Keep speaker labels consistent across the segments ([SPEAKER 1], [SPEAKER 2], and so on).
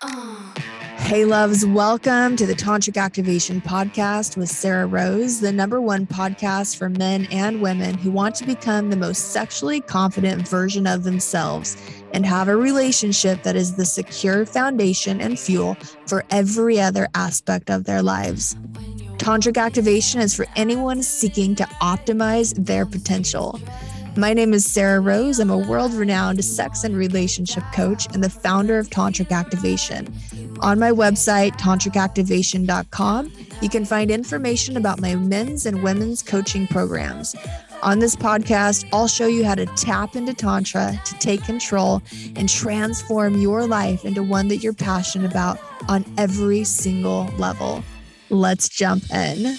[SPEAKER 1] Hey, loves, welcome to the Tantric Activation Podcast with Sarrah Rose, the number one podcast for men and women who want to become the most sexually confident version of themselves and have a relationship that is the secure foundation and fuel for every other aspect of their lives. Tantric Activation is for anyone seeking to optimize their potential. My name is Sarrah Rose. I'm a world renowned sex and relationship coach and the founder of Tantric Activation. On my website, tantricactivation.com, you can find information about my men's and women's coaching programs. On this podcast, I'll show you how to tap into Tantra to take control and transform your life into one that you're passionate about on every single level. Let's jump in.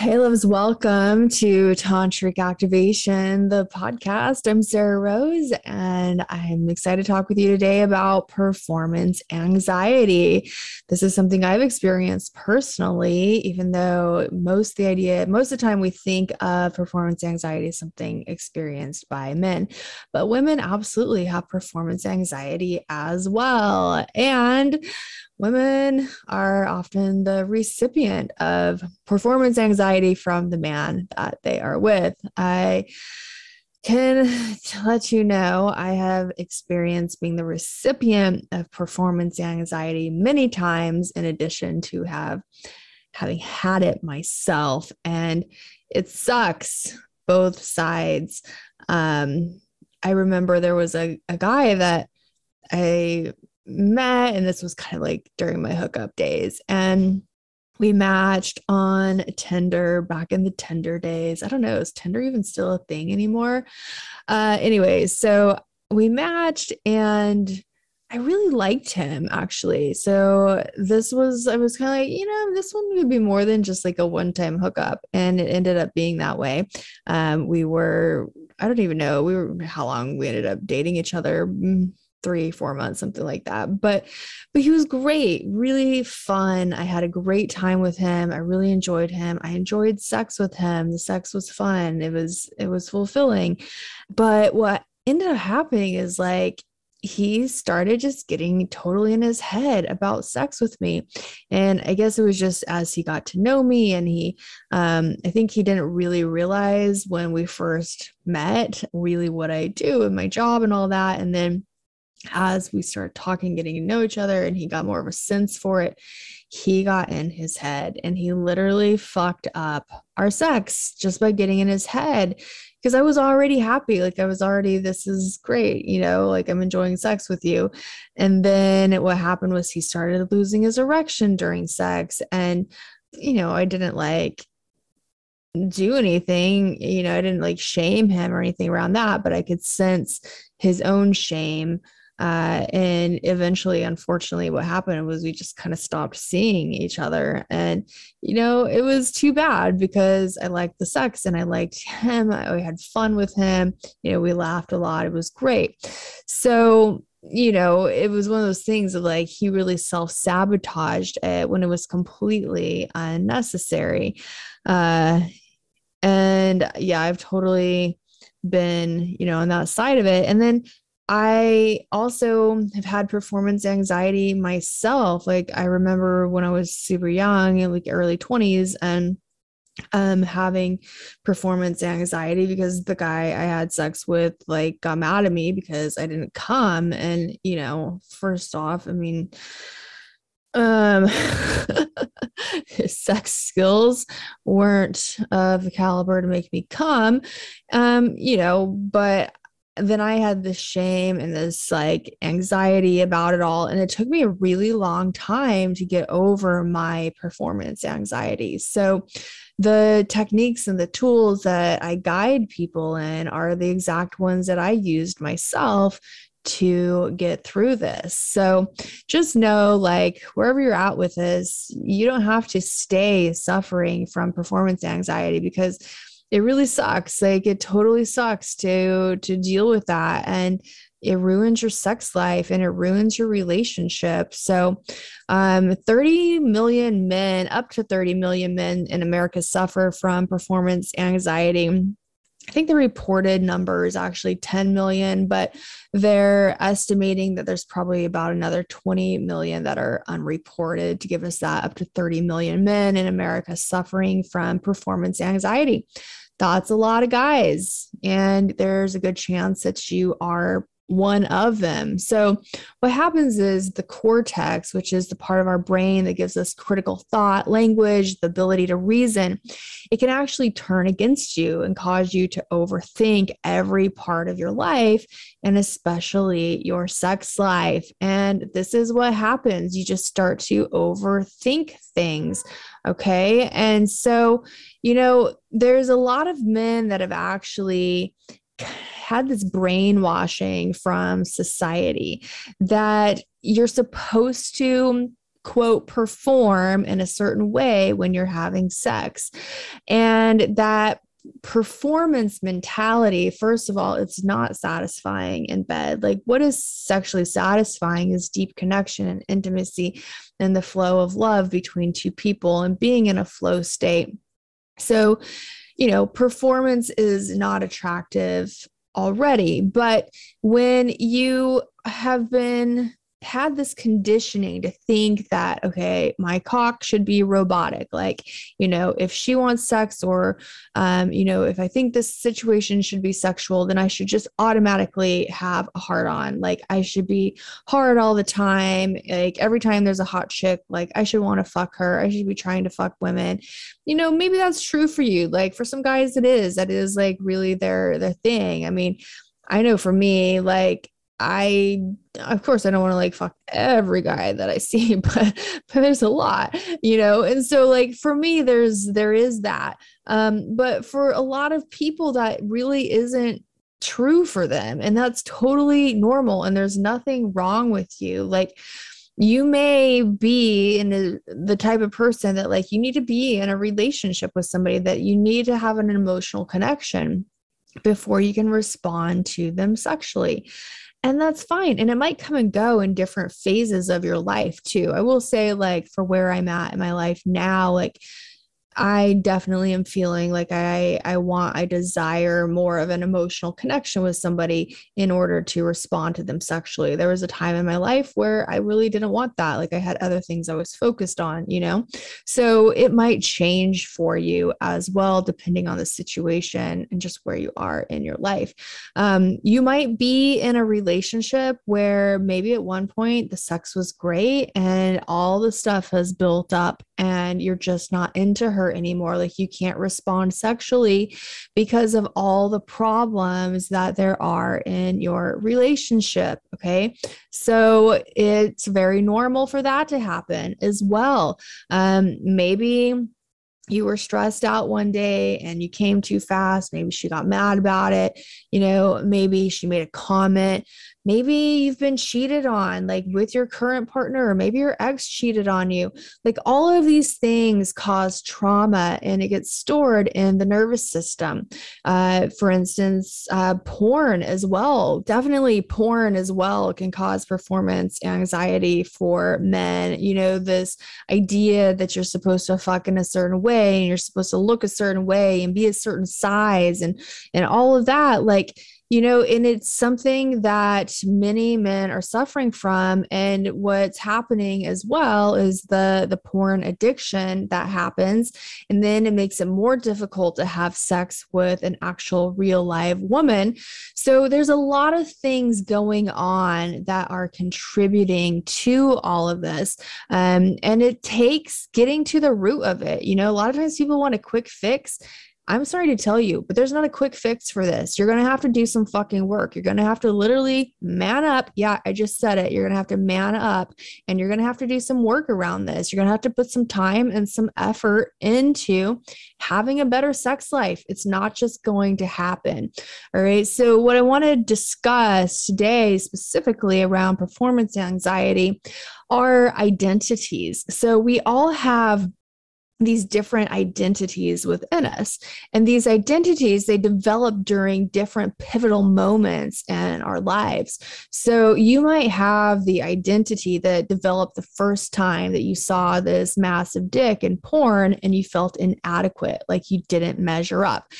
[SPEAKER 1] Hey, loves, welcome to Tantric Activation, the podcast. I'm Sarrah Rose, and I'm excited to talk with you today about performance anxiety. This is something I've experienced personally, even though most the idea, most of the time we think of performance anxiety as something experienced by men, but women absolutely have performance anxiety as well. And women are often the recipient of performance anxiety from the man that they are with. I can let you know I have experienced being the recipient of performance anxiety many times in addition to have having had it myself. And it sucks both sides. Um, I remember there was a, a guy that I met and this was kind of like during my hookup days. And we matched on Tinder back in the Tinder days. I don't know, is Tinder even still a thing anymore? Uh anyways, so we matched and I really liked him actually. So this was I was kind of like, you know, this one would be more than just like a one-time hookup and it ended up being that way. Um we were I don't even know we were how long we ended up dating each other mm, three four months something like that. But but he was great really fun. I had a great time with him. I really enjoyed him. I enjoyed sex with him. The sex was fun. It was it was fulfilling. But what ended up happening is like he started just getting totally in his head about sex with me. And i guess it was just as he got to know me and he um, i think he didn't really realize when we first met really what i do in my job and all that. And then as we started talking, getting to know each other, and he got more of a sense for it, he got in his head and he literally fucked up our sex just by getting in his head because I was already happy. Like, I was already, this is great, you know, like I'm enjoying sex with you. And then what happened was he started losing his erection during sex. And, you know, I didn't like, do anything you know i didn't like shame him or anything around that but i could sense his own shame uh, and eventually, unfortunately, what happened was we just kind of stopped seeing each other. And, you know, it was too bad because I liked the sex and I liked him. I had fun with him. You know, we laughed a lot. It was great. So, you know, it was one of those things of like he really self sabotaged it when it was completely unnecessary. Uh, and yeah, I've totally been, you know, on that side of it. And then I also have had performance anxiety myself. Like I remember when I was super young, like early 20s, and um having performance anxiety because the guy I had sex with like got mad at me because I didn't come. And, you know, first off, I mean, um his sex skills weren't of the caliber to make me come um you know but then I had this shame and this like anxiety about it all. And it took me a really long time to get over my performance anxiety. So, the techniques and the tools that I guide people in are the exact ones that I used myself to get through this. So just know like wherever you're at with this, you don't have to stay suffering from performance anxiety because it really sucks like it totally sucks to to deal with that and it ruins your sex life and it ruins your relationship so um, 30 million men up to 30 million men in america suffer from performance anxiety I think the reported number is actually 10 million, but they're estimating that there's probably about another 20 million that are unreported to give us that up to 30 million men in America suffering from performance anxiety. That's a lot of guys. And there's a good chance that you are one of them. So, what happens is the cortex, which is the part of our brain that gives us critical thought, language, the ability to reason, it can actually turn against you and cause you to overthink every part of your life and especially your sex life. And this is what happens. You just start to overthink things. Okay. And so, you know, there's a lot of men that have actually had this brainwashing from society that you're supposed to quote perform in a certain way when you're having sex. And that performance mentality first of all it's not satisfying in bed. Like what is sexually satisfying is deep connection and intimacy and the flow of love between two people and being in a flow state. So you know performance is not attractive already. But when you have been had this conditioning to think that okay my cock should be robotic. Like you know if she wants sex or um, you know if i think this situation should be sexual then i should just automatically have a hard on. Like i should be hard all the time. Like every time there's a hot chick like i should want to fuck her. I should be trying to fuck women. You know maybe that's true for you. Like for some guys it is. That is like really their their thing. I mean i know for me like I of course I don't want to like fuck every guy that I see, but but there's a lot, you know. And so like for me there's there is that. Um but for a lot of people that really isn't true for them and that's totally normal and there's nothing wrong with you. Like you may be in a, the type of person that like you need to be in a relationship with somebody that you need to have an emotional connection before you can respond to them sexually and that's fine and it might come and go in different phases of your life too. I will say like for where i'm at in my life now like I definitely am feeling like I I want I desire more of an emotional connection with somebody in order to respond to them sexually. There was a time in my life where I really didn't want that. Like I had other things I was focused on, you know. So it might change for you as well depending on the situation and just where you are in your life. Um, you might be in a relationship where maybe at one point the sex was great and all the stuff has built up and you're just not into her anymore. Like you can't respond sexually because of all the problems that there are in your relationship. Okay. So it's very normal for that to happen as well. Um, maybe you were stressed out one day and you came too fast. Maybe she got mad about it. You know, maybe she made a comment maybe you've been cheated on like with your current partner or maybe your ex cheated on you. Like all of these things cause trauma and it gets stored in the nervous system. Uh, for instance uh, porn as well. Definitely porn as well can cause performance anxiety for men. You know this idea that you're supposed to fuck in a certain way and you're supposed to look a certain way and be a certain size and and all of that like you know and it's something that many men are suffering from and what's happening as well is the the porn addiction that happens and then it makes it more difficult to have sex with an actual real live woman. So there's a lot of things going on that are contributing to all of this um, and it takes getting to the root of it. You know a lot of times people want a quick fix I'm sorry to tell you, but there's not a quick fix for this. You're going to have to do some fucking work. You're going to have to literally man up. Yeah, I just said it. You're going to have to man up and you're going to have to do some work around this. You're going to have to put some time and some effort into having a better sex life. It's not just going to happen. All right. So, what I want to discuss today, specifically around performance anxiety, are identities. So, we all have these different identities within us and these identities they develop during different pivotal moments in our lives. So you might have the identity that developed the first time that you saw this massive dick in porn and you felt inadequate, like you didn't measure up.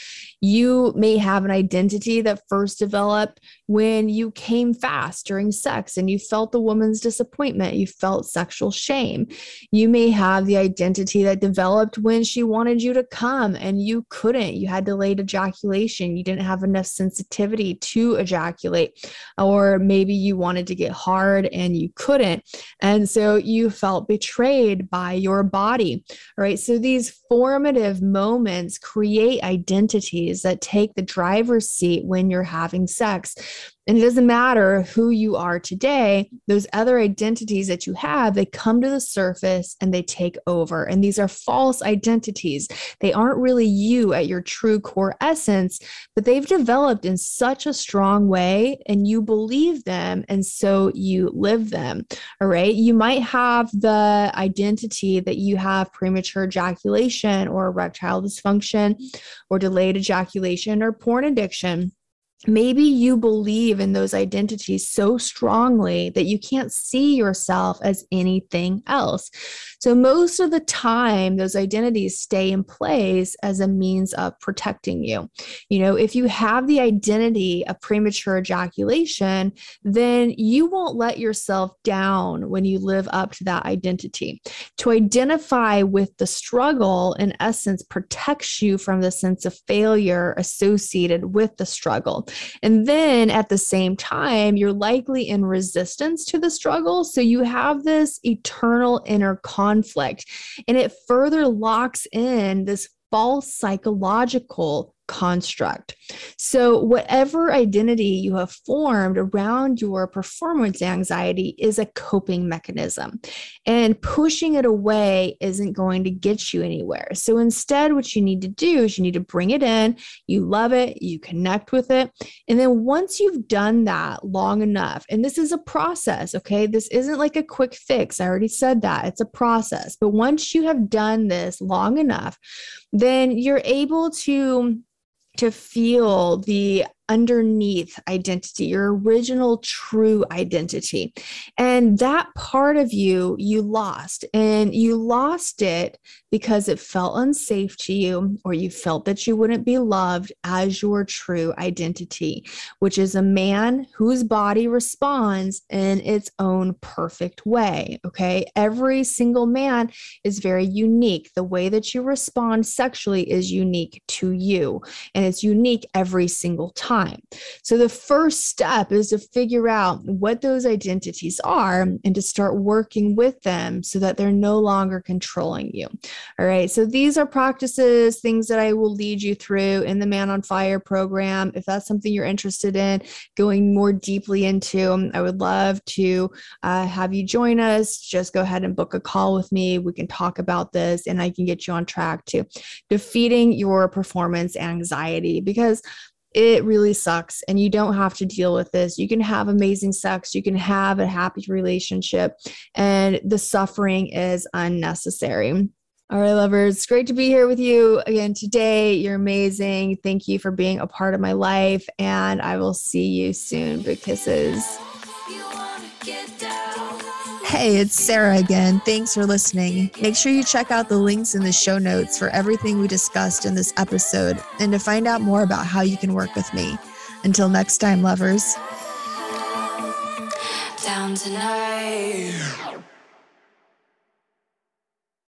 [SPEAKER 1] You may have an identity that first developed when you came fast during sex and you felt the woman's disappointment, you felt sexual shame. You may have the identity that developed when she wanted you to come and you couldn't. You had delayed ejaculation, you didn't have enough sensitivity to ejaculate, or maybe you wanted to get hard and you couldn't. And so you felt betrayed by your body. All right. So these formative moments create identities that take the driver's seat when you're having sex. And it doesn't matter who you are today, those other identities that you have, they come to the surface and they take over. And these are false identities. They aren't really you at your true core essence, but they've developed in such a strong way and you believe them. And so you live them. All right. You might have the identity that you have premature ejaculation or erectile dysfunction or delayed ejaculation or porn addiction maybe you believe in those identities so strongly that you can't see yourself as anything else. So, most of the time, those identities stay in place as a means of protecting you. You know, if you have the identity of premature ejaculation, then you won't let yourself down when you live up to that identity. To identify with the struggle, in essence, protects you from the sense of failure associated with the struggle. And then at the same time, you're likely in resistance to the struggle. So you have this eternal inner conflict, and it further locks in this false psychological construct. So, whatever identity you have formed around your performance anxiety is a coping mechanism, and pushing it away isn't going to get you anywhere. So, instead, what you need to do is you need to bring it in, you love it, you connect with it. And then, once you've done that long enough, and this is a process, okay? This isn't like a quick fix. I already said that it's a process. But once you have done this long enough, then you're able to to feel the underneath identity, your original true identity. And that part of you, you lost. And you lost it because it felt unsafe to you, or you felt that you wouldn't be loved as your true identity, which is a man whose body responds in its own perfect way. Okay. Every single man is very unique. The way that you respond sexually is unique to you, and it's unique every single time time. So the first step is to figure out what those identities are and to start working with them so that they're no longer controlling you. All right. So these are practices, things that I will lead you through in the Man on Fire program. If that's something you're interested in going more deeply into, I would love to uh, have you join us. Just go ahead and book a call with me. We can talk about this and I can get you on track to defeating your performance anxiety because it really sucks and you don't have to deal with this. You can have amazing sex you can have a happy relationship and the suffering is unnecessary. All right lovers it's great to be here with you again today. You're amazing. Thank you for being a part of my life and i will see you soon. Big kisses Hey, it's Sarrah again. Thanks for listening. Make sure you check out the links in the show notes for everything we discussed in this episode and to find out more about how you can work with me. Until next time, lovers. Down tonight.